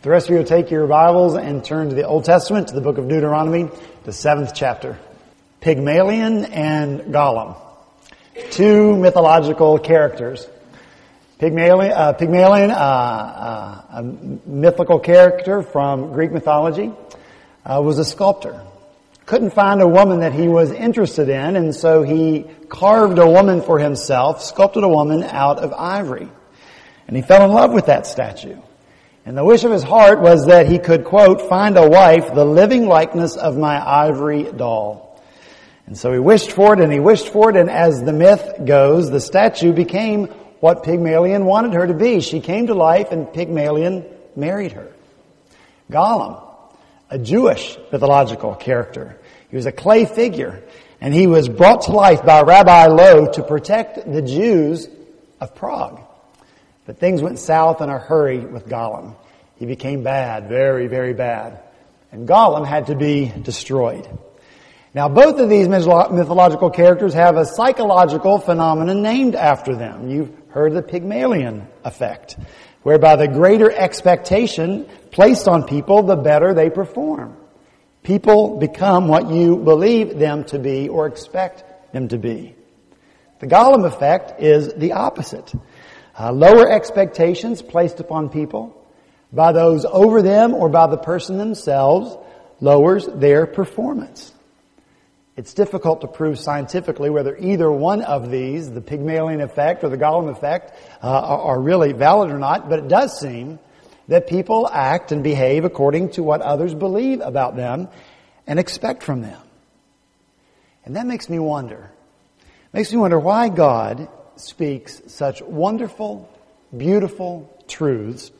The rest of you take your Bibles and turn to the Old Testament, to the book of Deuteronomy, the seventh chapter. Pygmalion and Golem. Two mythological characters. Pygmalion, uh, Pygmalion uh, uh, a mythical character from Greek mythology, uh, was a sculptor. Couldn't find a woman that he was interested in, and so he carved a woman for himself, sculpted a woman out of ivory. And he fell in love with that statue. And the wish of his heart was that he could, quote, find a wife, the living likeness of my ivory doll. And so he wished for it and he wished for it and as the myth goes, the statue became what Pygmalion wanted her to be. She came to life and Pygmalion married her. Golem, a Jewish mythological character. He was a clay figure and he was brought to life by Rabbi Loew to protect the Jews of Prague. But things went south in a hurry with Golem. He became bad, very, very bad. And Golem had to be destroyed. Now both of these mythological characters have a psychological phenomenon named after them. You've heard the Pygmalion effect, whereby the greater expectation placed on people, the better they perform. People become what you believe them to be or expect them to be. The Golem effect is the opposite. Uh, lower expectations placed upon people by those over them or by the person themselves lowers their performance. It's difficult to prove scientifically whether either one of these, the Pygmalion effect or the Golem effect, uh, are, are really valid or not, but it does seem that people act and behave according to what others believe about them and expect from them. And that makes me wonder. Makes me wonder why God speaks such wonderful, beautiful truths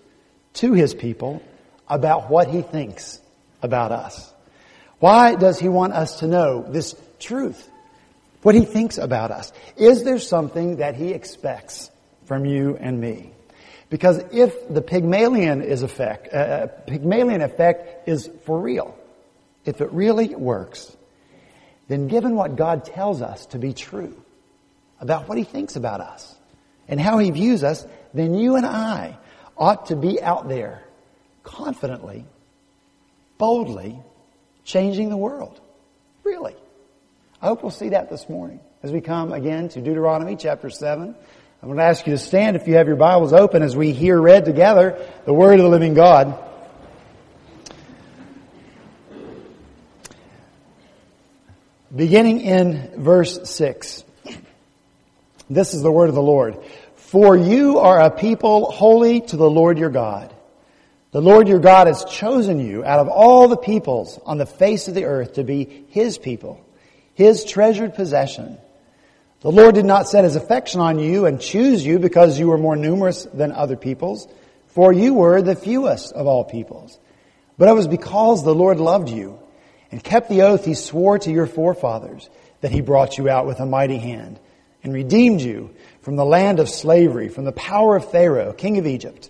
to his people about what he thinks about us. Why does he want us to know this truth? What he thinks about us. Is there something that he expects from you and me? Because if the Pygmalion is effect, uh, uh Pygmalion effect is for real, if it really works, then given what God tells us to be true, about what he thinks about us and how he views us, then you and I ought to be out there confidently, boldly changing the world. Really. I hope we'll see that this morning as we come again to Deuteronomy chapter 7. I'm going to ask you to stand if you have your Bibles open as we hear read together the Word of the living God. Beginning in verse 6. This is the word of the Lord. For you are a people holy to the Lord your God. The Lord your God has chosen you out of all the peoples on the face of the earth to be His people, His treasured possession. The Lord did not set His affection on you and choose you because you were more numerous than other peoples, for you were the fewest of all peoples. But it was because the Lord loved you and kept the oath He swore to your forefathers that He brought you out with a mighty hand and redeemed you from the land of slavery, from the power of Pharaoh, king of Egypt.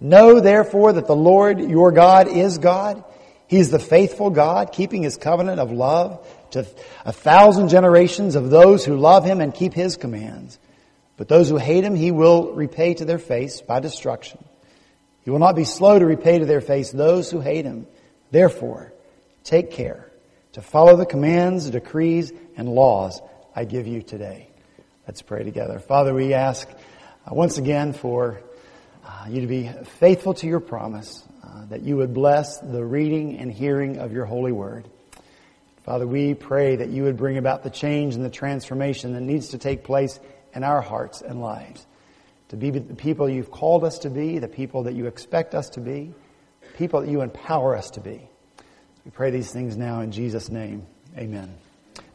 Know therefore that the Lord your God is God. He is the faithful God, keeping his covenant of love to a thousand generations of those who love him and keep his commands. But those who hate him, he will repay to their face by destruction. He will not be slow to repay to their face those who hate him. Therefore, take care to follow the commands, decrees, and laws I give you today. Let's pray together. Father, we ask uh, once again for uh, you to be faithful to your promise, uh, that you would bless the reading and hearing of your holy word. Father, we pray that you would bring about the change and the transformation that needs to take place in our hearts and lives. To be the people you've called us to be, the people that you expect us to be, people that you empower us to be. We pray these things now in Jesus' name. Amen.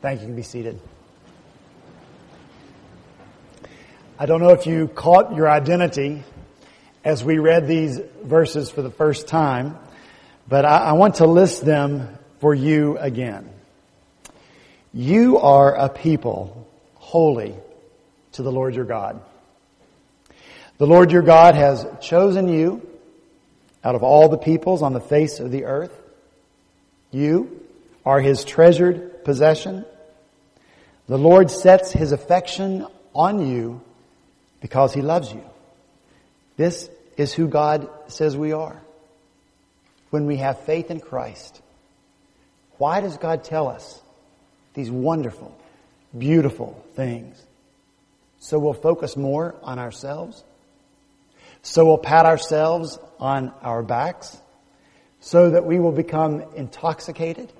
Thank you. You can be seated. I don't know if you caught your identity as we read these verses for the first time, but I, I want to list them for you again. You are a people holy to the Lord your God. The Lord your God has chosen you out of all the peoples on the face of the earth. You are his treasured possession. The Lord sets his affection on you because he loves you. This is who God says we are. when we have faith in Christ. Why does God tell us these wonderful, beautiful things? So we'll focus more on ourselves? So we'll pat ourselves on our backs? So that we will become intoxicated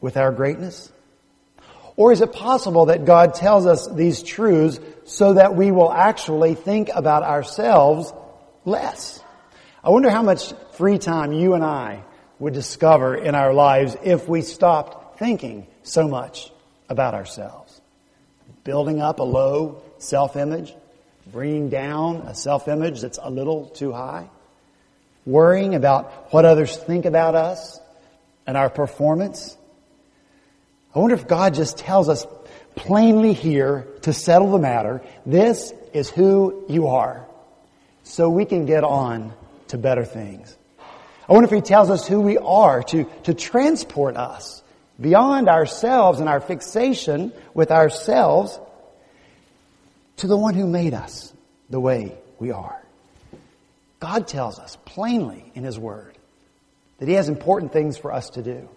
with our greatness? Or is it possible that God tells us these truths so that we will actually think about ourselves less? I wonder how much free time you and I would discover in our lives if we stopped thinking so much about ourselves. Building up a low self-image, bringing down a self-image that's a little too high, worrying about what others think about us and our performance, I wonder if God just tells us plainly here to settle the matter, this is who you are. So we can get on to better things. I wonder if He tells us who we are to, to transport us beyond ourselves and our fixation with ourselves to the one who made us the way we are. God tells us plainly in His Word that He has important things for us to do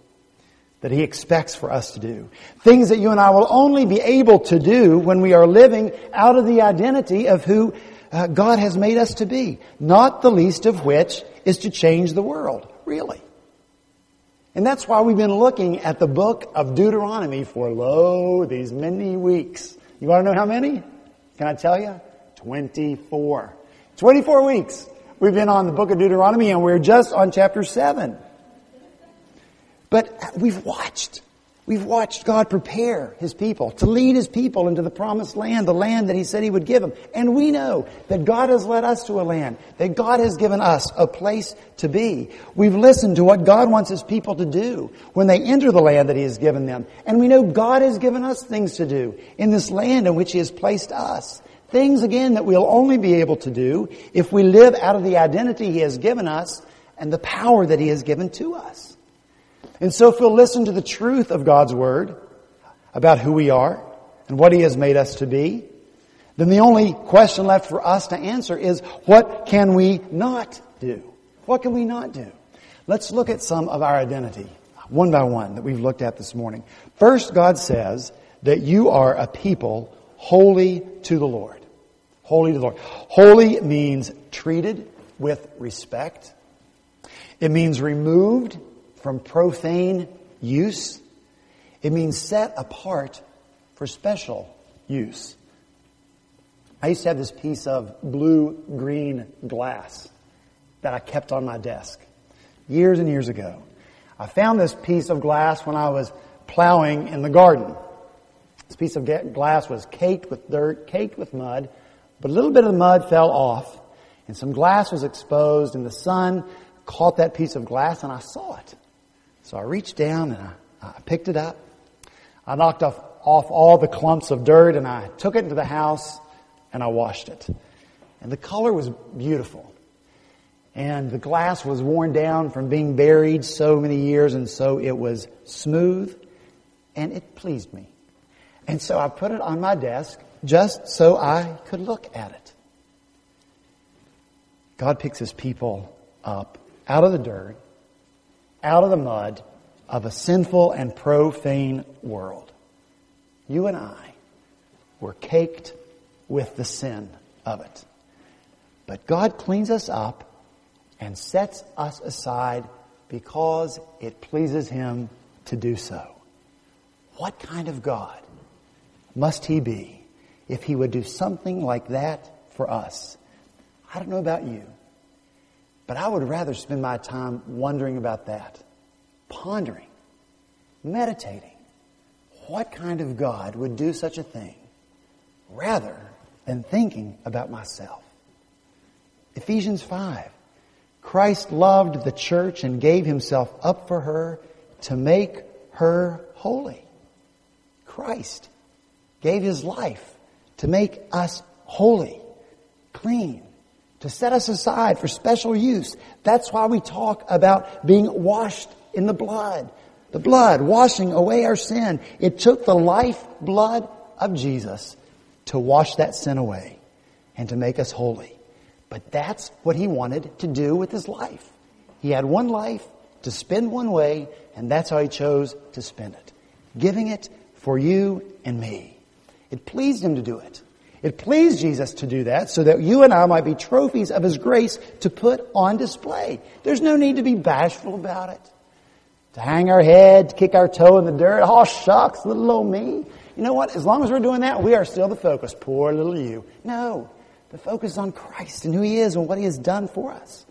that He expects for us to do. Things that you and I will only be able to do when we are living out of the identity of who uh, God has made us to be. Not the least of which is to change the world, really. And that's why we've been looking at the book of Deuteronomy for, lo, these many weeks. You want to know how many? Can I tell you? 24. 24 weeks. We've been on the book of Deuteronomy and we're just on chapter 7. But we've watched. We've watched God prepare His people to lead His people into the promised land, the land that He said He would give them. And we know that God has led us to a land, that God has given us a place to be. We've listened to what God wants His people to do when they enter the land that He has given them. And we know God has given us things to do in this land in which He has placed us. Things again that we'll only be able to do if we live out of the identity He has given us and the power that He has given to us. And so if we'll listen to the truth of God's Word about who we are and what He has made us to be, then the only question left for us to answer is, what can we not do? What can we not do? Let's look at some of our identity, one by one, that we've looked at this morning. First, God says that you are a people holy to the Lord. Holy to the Lord. Holy means treated with respect. It means removed from profane use. It means set apart for special use. I used to have this piece of blue green glass that I kept on my desk years and years ago. I found this piece of glass when I was plowing in the garden. This piece of glass was caked with dirt, caked with mud, but a little bit of the mud fell off and some glass was exposed and the sun caught that piece of glass and I saw it. So I reached down and I, I picked it up. I knocked off, off all the clumps of dirt and I took it into the house and I washed it. And the color was beautiful. And the glass was worn down from being buried so many years and so it was smooth and it pleased me. And so I put it on my desk just so I could look at it. God picks his people up out of the dirt out of the mud of a sinful and profane world. You and I were caked with the sin of it. But God cleans us up and sets us aside because it pleases Him to do so. What kind of God must He be if He would do something like that for us? I don't know about you. But I would rather spend my time wondering about that, pondering, meditating. What kind of God would do such a thing rather than thinking about myself? Ephesians 5. Christ loved the church and gave himself up for her to make her holy. Christ gave his life to make us holy, clean, to set us aside for special use. That's why we talk about being washed in the blood. The blood, washing away our sin. It took the life blood of Jesus to wash that sin away and to make us holy. But that's what he wanted to do with his life. He had one life to spend one way, and that's how he chose to spend it. Giving it for you and me. It pleased him to do it. It pleased Jesus to do that so that you and I might be trophies of his grace to put on display. There's no need to be bashful about it. To hang our head, to kick our toe in the dirt. Oh, shucks, little old me. You know what? As long as we're doing that, we are still the focus. Poor little you. No. The focus is on Christ and who He is and what He has done for us.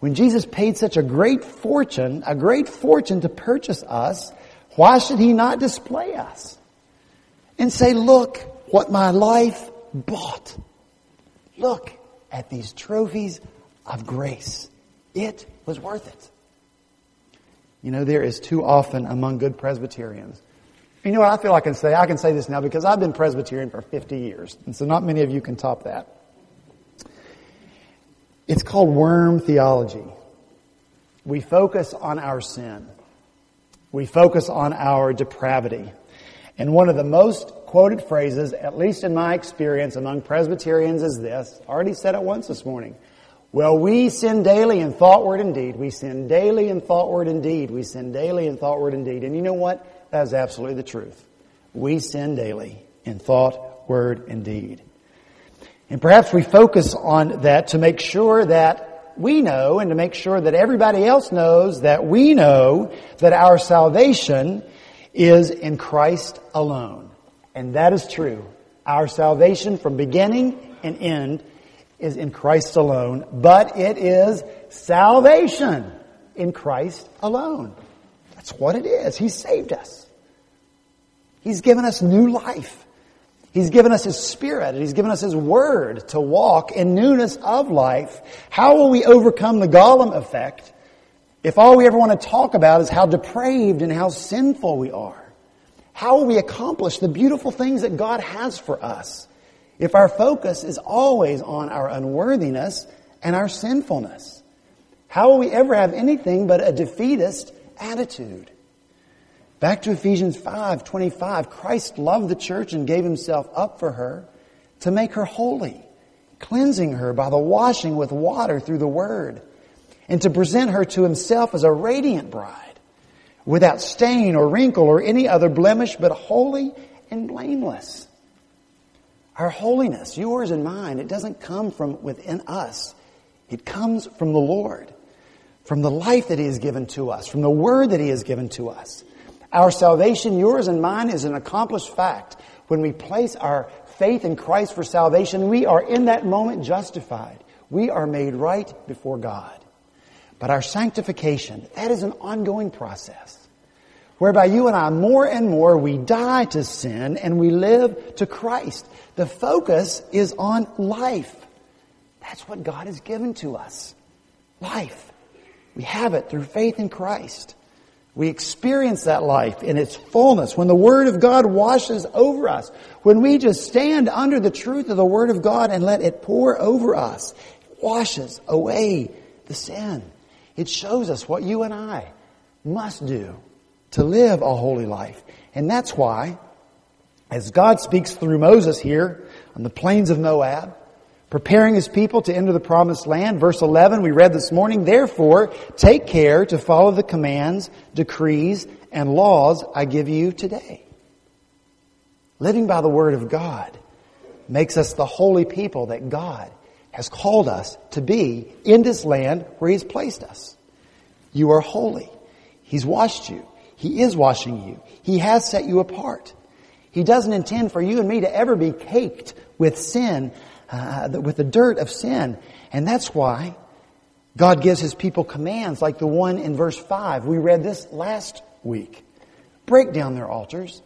When Jesus paid such a great fortune, a great fortune to purchase us, why should He not display us? And say, look what my life bought. Look at these trophies of grace. It was worth it. You know, there is too often among good Presbyterians you know what I feel I can say? I can say this now because I've been Presbyterian for 50 years. And so not many of you can top that. It's called worm theology. We focus on our sin. We focus on our depravity. And one of the most quoted phrases, at least in my experience among Presbyterians, is this. I already said it once this morning. Well, we sin daily in thought, word, and deed. We sin daily in thought, word, and deed. We sin daily in thought, word, and deed. And you know what? That is absolutely the truth. We sin daily in thought, word, and deed. And perhaps we focus on that to make sure that we know and to make sure that everybody else knows that we know that our salvation is in Christ alone. And that is true. Our salvation from beginning and end is in Christ alone, but it is salvation in Christ alone. That's what it is. He saved us. He's given us new life. He's given us His Spirit. He's given us His Word to walk in newness of life. How will we overcome the Golem effect if all we ever want to talk about is how depraved and how sinful we are? How will we accomplish the beautiful things that God has for us if our focus is always on our unworthiness and our sinfulness? How will we ever have anything but a defeatist attitude? Back to Ephesians 5, 25. Christ loved the church and gave himself up for her to make her holy, cleansing her by the washing with water through the word, and to present her to himself as a radiant bride, without stain or wrinkle or any other blemish, but holy and blameless. Our holiness, yours and mine, it doesn't come from within us. It comes from the Lord, from the life that He has given to us, from the Word that He has given to us. Our salvation, yours and mine, is an accomplished fact. When we place our faith in Christ for salvation, we are in that moment justified. We are made right before God. But our sanctification, that is an ongoing process. Whereby you and I, more and more, we die to sin and we live to Christ. The focus is on life. That's what God has given to us. Life. We have it through faith in Christ. We experience that life in its fullness when the Word of God washes over us. When we just stand under the truth of the Word of God and let it pour over us, it washes away the sin. It shows us what you and I must do to live a holy life. And that's why, as God speaks through Moses here on the plains of Moab, preparing his people to enter the promised land. Verse 11, we read this morning, therefore, take care to follow the commands, decrees, and laws I give you today. Living by the word of God makes us the holy people that God has called us to be in this land where he's placed us. You are holy. He's washed you. He is washing you. He has set you apart. He doesn't intend for you and me to ever be caked with sin uh, with the dirt of sin. And that's why God gives His people commands like the one in verse 5. We read this last week. Break down their altars,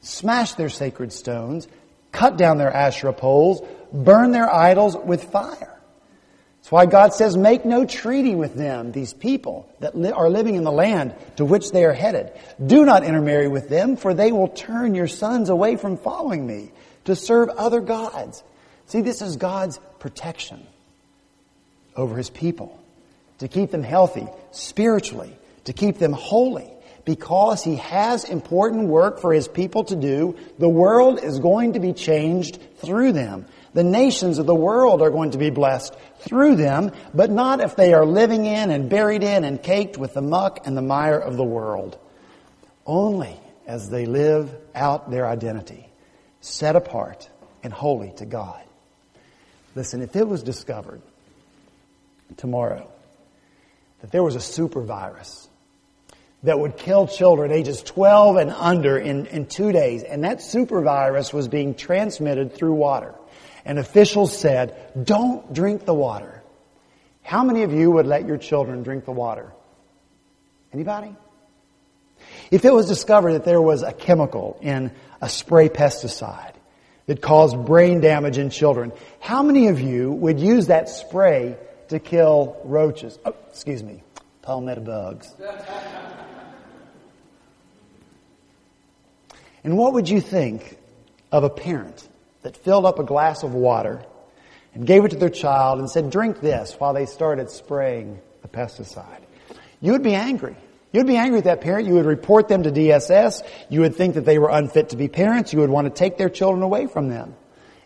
smash their sacred stones, cut down their Asherah poles, burn their idols with fire. That's why God says, make no treaty with them, these people that li- are living in the land to which they are headed. Do not intermarry with them, for they will turn your sons away from following me to serve other gods. See, this is God's protection over His people to keep them healthy spiritually, to keep them holy. Because He has important work for His people to do, the world is going to be changed through them. The nations of the world are going to be blessed through them, but not if they are living in and buried in and caked with the muck and the mire of the world. Only as they live out their identity, set apart and holy to God. Listen, if it was discovered tomorrow that there was a super virus that would kill children ages 12 and under in, in two days, and that super virus was being transmitted through water, and officials said, don't drink the water. How many of you would let your children drink the water? Anybody? If it was discovered that there was a chemical in a spray pesticide that caused brain damage in children, how many of you would use that spray to kill roaches? Oh, excuse me, palmetto bugs. And what would you think of a parent that filled up a glass of water and gave it to their child and said, drink this while they started spraying the pesticide? You would be angry. You'd be angry at that parent. You would report them to DSS. You would think that they were unfit to be parents. You would want to take their children away from them.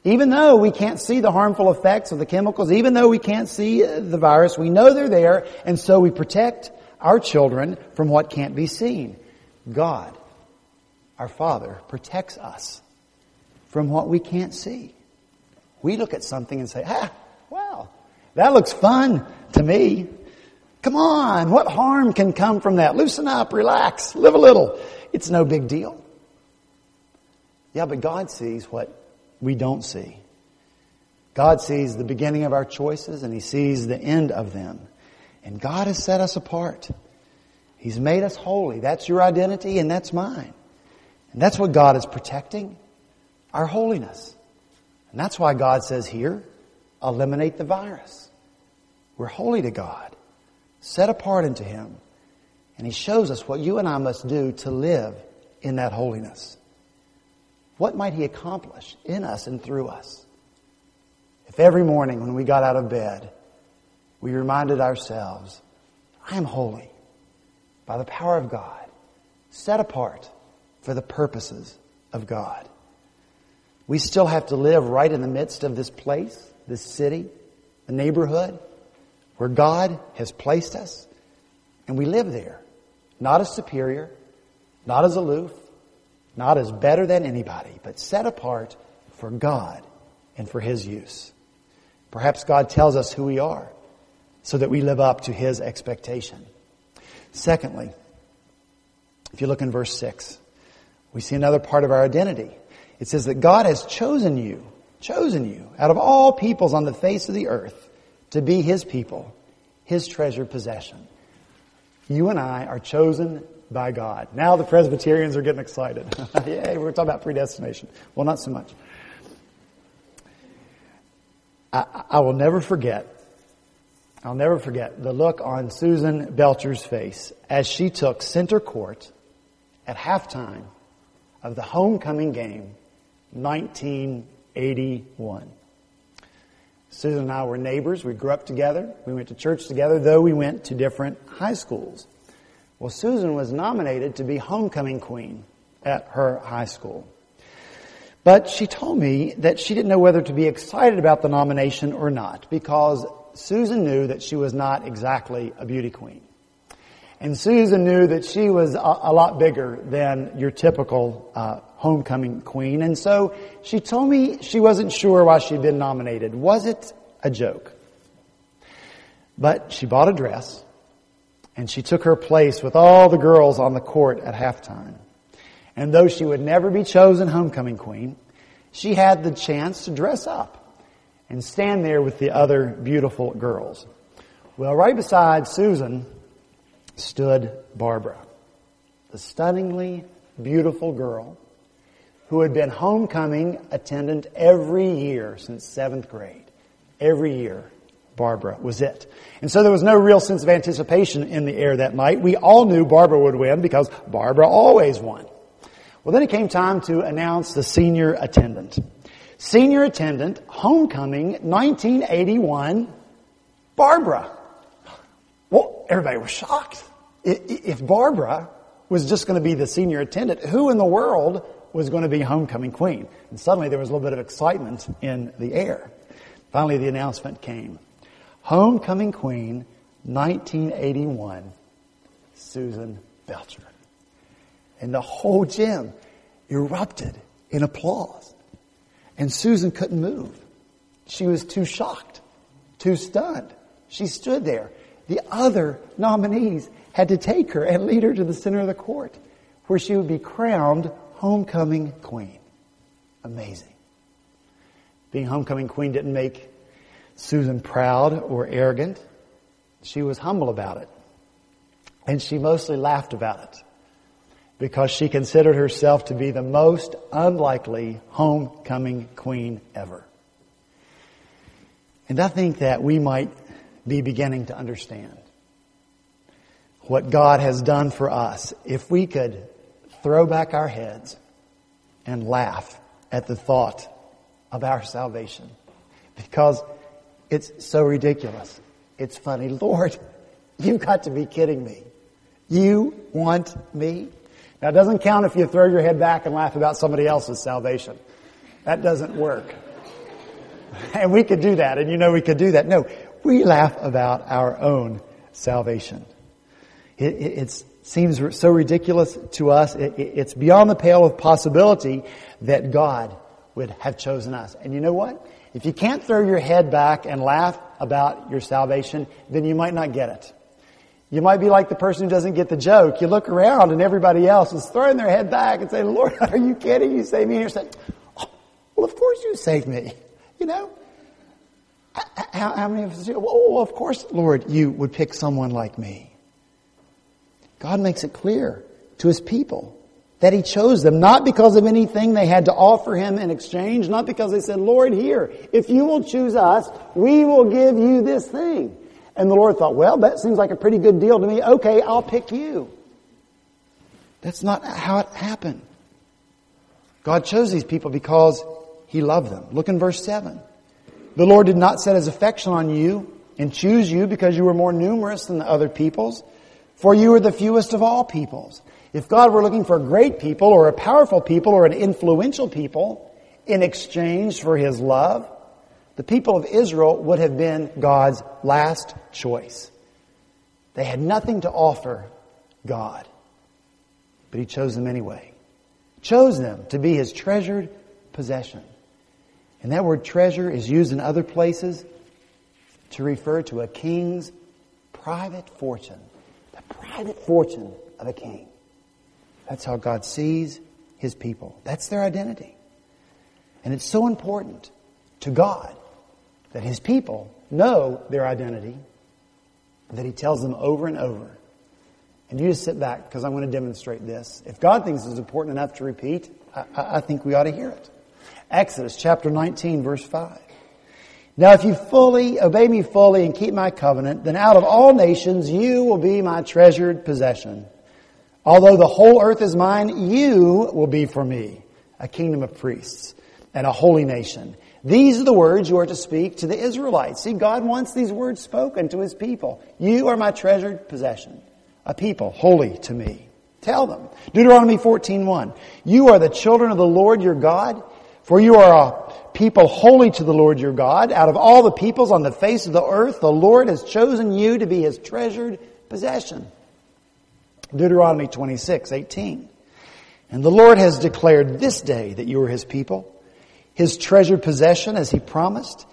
Even though we can't see the harmful effects of the chemicals, even though we can't see uh, the virus, we know they're there, and so we protect our children from what can't be seen. God, our Father, protects us from what we can't see. We look at something and say, ah, well, that looks fun to me. Come on, what harm can come from that? Loosen up, relax, live a little. It's no big deal. Yeah, but God sees what we don't see. God sees the beginning of our choices and He sees the end of them. And God has set us apart. He's made us holy. That's your identity and that's mine. And that's what God is protecting. Our holiness. And that's why God says here, eliminate the virus. We're holy to God set apart unto Him. And He shows us what you and I must do to live in that holiness. What might He accomplish in us and through us? If every morning when we got out of bed, we reminded ourselves, I am holy by the power of God, set apart for the purposes of God. We still have to live right in the midst of this place, this city, the neighborhood, where God has placed us, and we live there, not as superior, not as aloof, not as better than anybody, but set apart for God and for His use. Perhaps God tells us who we are so that we live up to His expectation. Secondly, if you look in verse 6, we see another part of our identity. It says that God has chosen you, chosen you out of all peoples on the face of the earth to be His people, His treasured possession. You and I are chosen by God. Now the Presbyterians are getting excited. Yay, we're talking about predestination. Well, not so much. I, I will never forget, I'll never forget the look on Susan Belcher's face as she took center court at halftime of the homecoming game 1981. Susan and I were neighbors. We grew up together. We went to church together, though we went to different high schools. Well, Susan was nominated to be homecoming queen at her high school. But she told me that she didn't know whether to be excited about the nomination or not because Susan knew that she was not exactly a beauty queen. And Susan knew that she was a, a lot bigger than your typical uh, homecoming queen. And so she told me she wasn't sure why she'd been nominated. Was it a joke? But she bought a dress and she took her place with all the girls on the court at halftime. And though she would never be chosen homecoming queen, she had the chance to dress up and stand there with the other beautiful girls. Well, right beside Susan stood Barbara, the stunningly beautiful girl who had been homecoming attendant every year since seventh grade. Every year, Barbara was it. And so there was no real sense of anticipation in the air that night. We all knew Barbara would win because Barbara always won. Well, then it came time to announce the senior attendant. Senior attendant, homecoming, 1981, Barbara. Everybody was shocked. If Barbara was just going to be the senior attendant, who in the world was going to be homecoming queen. And suddenly there was a little bit of excitement in the air. Finally, the announcement came. Homecoming queen, 1981, Susan Belcher. And the whole gym erupted in applause. And Susan couldn't move. She was too shocked, too stunned. She stood there. The other nominees had to take her and lead her to the center of the court where she would be crowned homecoming queen. Amazing. Being homecoming queen didn't make Susan proud or arrogant. She was humble about it. And she mostly laughed about it because she considered herself to be the most unlikely homecoming queen ever. And I think that we might be beginning to understand what God has done for us if we could throw back our heads and laugh at the thought of our salvation. Because it's so ridiculous. It's funny. Lord, you've got to be kidding me. You want me? Now, it doesn't count if you throw your head back and laugh about somebody else's salvation. That doesn't work. And we could do that, and you know we could do that. No, we laugh about our own salvation. It, it, it seems so ridiculous to us. It, it's beyond the pale of possibility that God would have chosen us. And you know what? If you can't throw your head back and laugh about your salvation, then you might not get it. You might be like the person who doesn't get the joke. You look around and everybody else is throwing their head back and saying, Lord, are you kidding? You saved me. And you're saying, oh, well, of course you saved me. You know? How, how many of us, well, of course, Lord, you would pick someone like me. God makes it clear to his people that he chose them, not because of anything they had to offer him in exchange, not because they said, Lord, here, if you will choose us, we will give you this thing. And the Lord thought, well, that seems like a pretty good deal to me. Okay, I'll pick you. That's not how it happened. God chose these people because He loved them. Look in verse 7. The Lord did not set His affection on you and choose you because you were more numerous than the other peoples, for you were the fewest of all peoples. If God were looking for a great people or a powerful people or an influential people in exchange for His love, the people of Israel would have been God's last choice. They had nothing to offer God, but He chose them anyway. Chose them to be His treasured possession. And that word treasure is used in other places to refer to a king's private fortune. The private fortune of a king. That's how God sees His people. That's their identity. And it's so important to God that his people know their identity, that he tells them over and over. And you just sit back because I'm going to demonstrate this. If God thinks it's important enough to repeat, I, I think we ought to hear it. Exodus chapter 19 verse 5. Now if you fully obey me fully and keep my covenant, then out of all nations you will be my treasured possession. Although the whole earth is mine, you will be for me a kingdom of priests and a holy nation. These are the words you are to speak to the Israelites. See, God wants these words spoken to His people. You are my treasured possession, a people holy to me. Tell them. Deuteronomy 14.1. You are the children of the Lord your God, for you are a people holy to the Lord your God. Out of all the peoples on the face of the earth, the Lord has chosen you to be His treasured possession. Deuteronomy 26.18. And the Lord has declared this day that you are His people his treasured possession as he promised,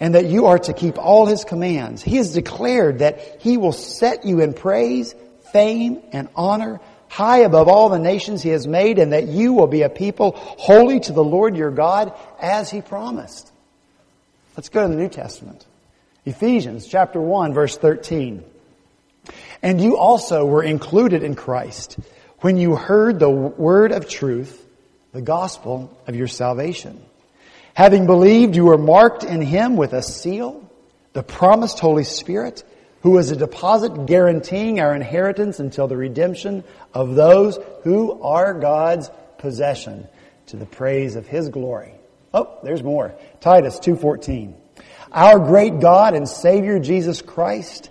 and that you are to keep all his commands. He has declared that he will set you in praise, fame, and honor high above all the nations he has made, and that you will be a people holy to the Lord your God as he promised. Let's go to the New Testament. Ephesians chapter 1 verse 13. And you also were included in Christ when you heard the word of truth, the gospel of your salvation. Having believed, you were marked in Him with a seal, the promised Holy Spirit, who is a deposit guaranteeing our inheritance until the redemption of those who are God's possession to the praise of His glory. Oh, there's more. Titus 2.14. Our great God and Savior Jesus Christ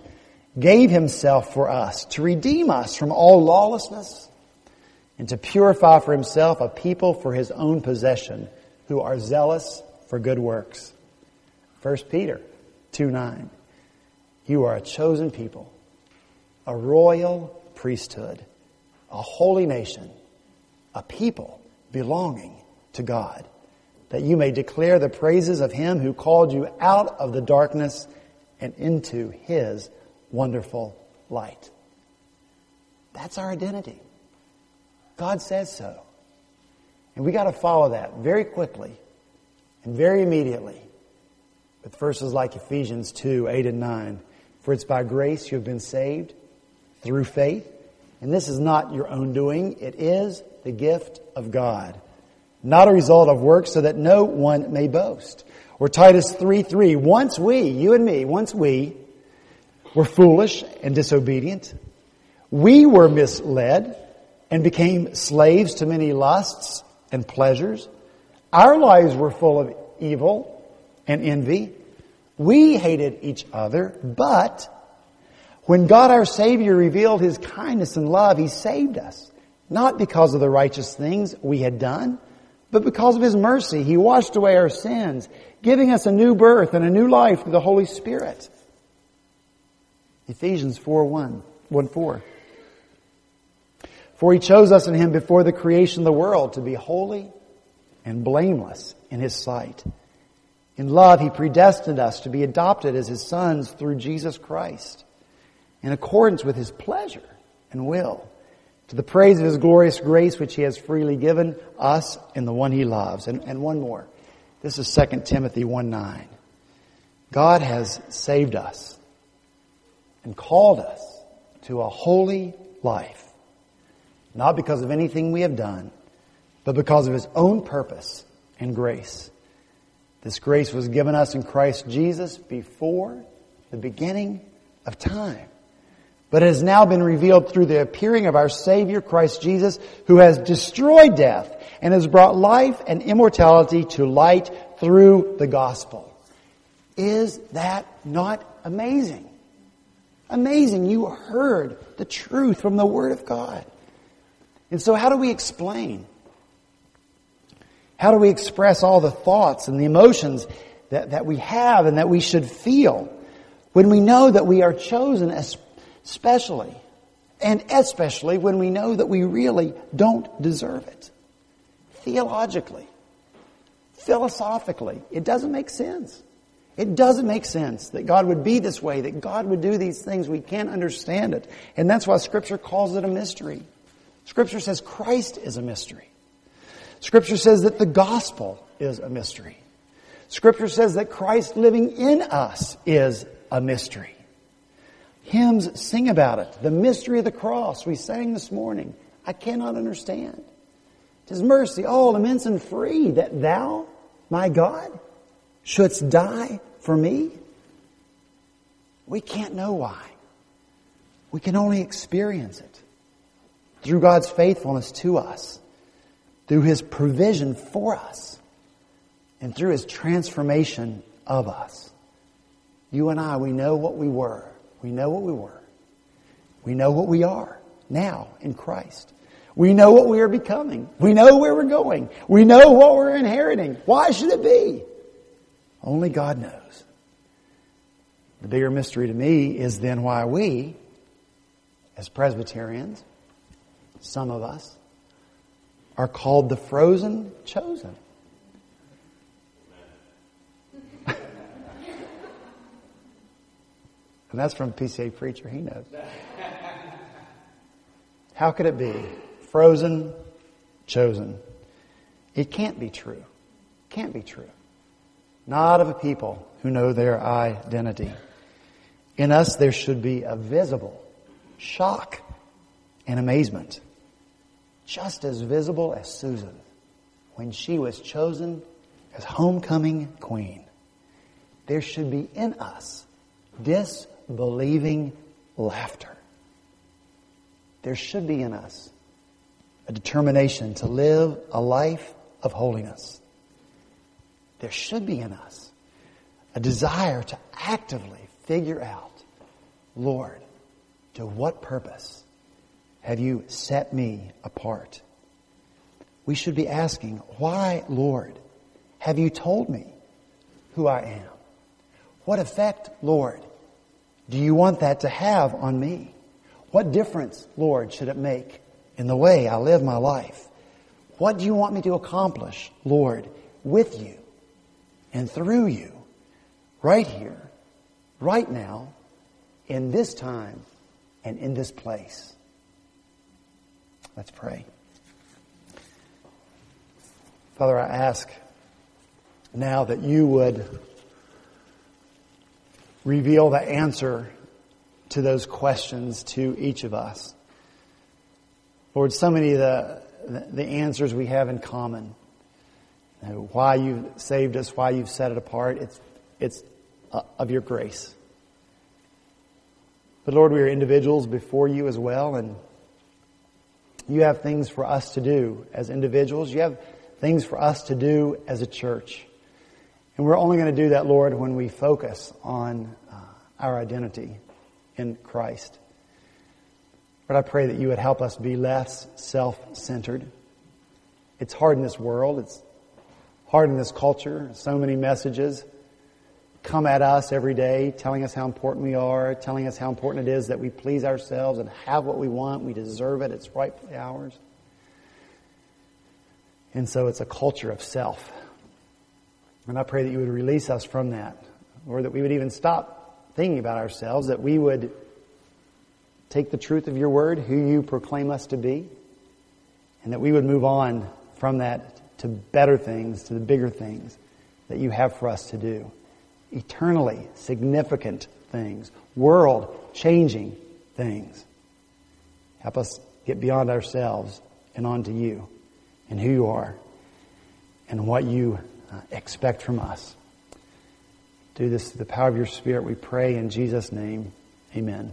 gave Himself for us to redeem us from all lawlessness and to purify for himself a people for his own possession who are zealous for good works. 1 Peter 2 9. You are a chosen people, a royal priesthood, a holy nation, a people belonging to God, that you may declare the praises of him who called you out of the darkness and into his wonderful light. That's our identity. God says so. And we got to follow that very quickly and very immediately with verses like Ephesians 2, 8 and 9. For it's by grace you have been saved through faith. And this is not your own doing. It is the gift of God. Not a result of works so that no one may boast. Or Titus 3, 3. Once we, you and me, once we were foolish and disobedient, we were misled and became slaves to many lusts and pleasures. Our lives were full of evil and envy. We hated each other, but when God our Savior revealed His kindness and love, He saved us. Not because of the righteous things we had done, but because of His mercy. He washed away our sins, giving us a new birth and a new life through the Holy Spirit. Ephesians 4 1, 1 4. For he chose us in him before the creation of the world to be holy and blameless in his sight. In love, he predestined us to be adopted as his sons through Jesus Christ in accordance with his pleasure and will to the praise of his glorious grace which he has freely given us in the one he loves. And, and one more. This is 2 Timothy 1 9. God has saved us and called us to a holy life not because of anything we have done, but because of His own purpose and grace. This grace was given us in Christ Jesus before the beginning of time. But it has now been revealed through the appearing of our Savior Christ Jesus, who has destroyed death and has brought life and immortality to light through the gospel. Is that not amazing? Amazing. You heard the truth from the Word of God. And so how do we explain? How do we express all the thoughts and the emotions that, that we have and that we should feel when we know that we are chosen especially and especially when we know that we really don't deserve it? Theologically, philosophically, it doesn't make sense. It doesn't make sense that God would be this way, that God would do these things. We can't understand it. And that's why Scripture calls it a mystery. Scripture says Christ is a mystery. Scripture says that the gospel is a mystery. Scripture says that Christ living in us is a mystery. Hymns sing about it. The mystery of the cross we sang this morning. I cannot understand. Tis mercy, all immense and free, that thou, my God, shouldst die for me. We can't know why. We can only experience it through God's faithfulness to us, through His provision for us, and through His transformation of us. You and I, we know what we were. We know what we were. We know what we are now in Christ. We know what we are becoming. We know where we're going. We know what we're inheriting. Why should it be? Only God knows. The bigger mystery to me is then why we, as Presbyterians, some of us, are called the frozen chosen. and that's from PCA Preacher, he knows. How could it be? Frozen, chosen. It can't be true. Can't be true. Not of a people who know their identity. In us, there should be a visible shock and amazement just as visible as Susan when she was chosen as homecoming queen. There should be in us disbelieving laughter. There should be in us a determination to live a life of holiness. There should be in us a desire to actively figure out, Lord, to what purpose have you set me apart we should be asking, why, Lord, have you told me who I am? What effect, Lord, do you want that to have on me? What difference, Lord, should it make in the way I live my life? What do you want me to accomplish, Lord, with you and through you, right here, right now, in this time, and in this place? Let's pray. Father, I ask now that you would reveal the answer to those questions to each of us. Lord, so many of the, the answers we have in common. Why you saved us, why you've set it apart, it's, it's uh, of your grace. But Lord, we are individuals before you as well, and you have things for us to do as individuals. You have things for us to do as a church. And we're only going to do that, Lord, when we focus on uh, our identity in Christ. Lord, I pray that you would help us be less self-centered. It's hard in this world. It's hard in this culture. So many messages come at us every day telling us how important we are, telling us how important it is that we please ourselves and have what we want. We deserve it. It's rightfully ours. And so it's a culture of self. And I pray that you would release us from that, or that we would even stop thinking about ourselves, that we would take the truth of your word, who you proclaim us to be, and that we would move on from that to better things, to the bigger things that you have for us to do. Eternally significant things, world changing things. Help us get beyond ourselves and onto you and who you are and what you uh, expect from us. Do this through the power of your Spirit, we pray in Jesus' name. Amen.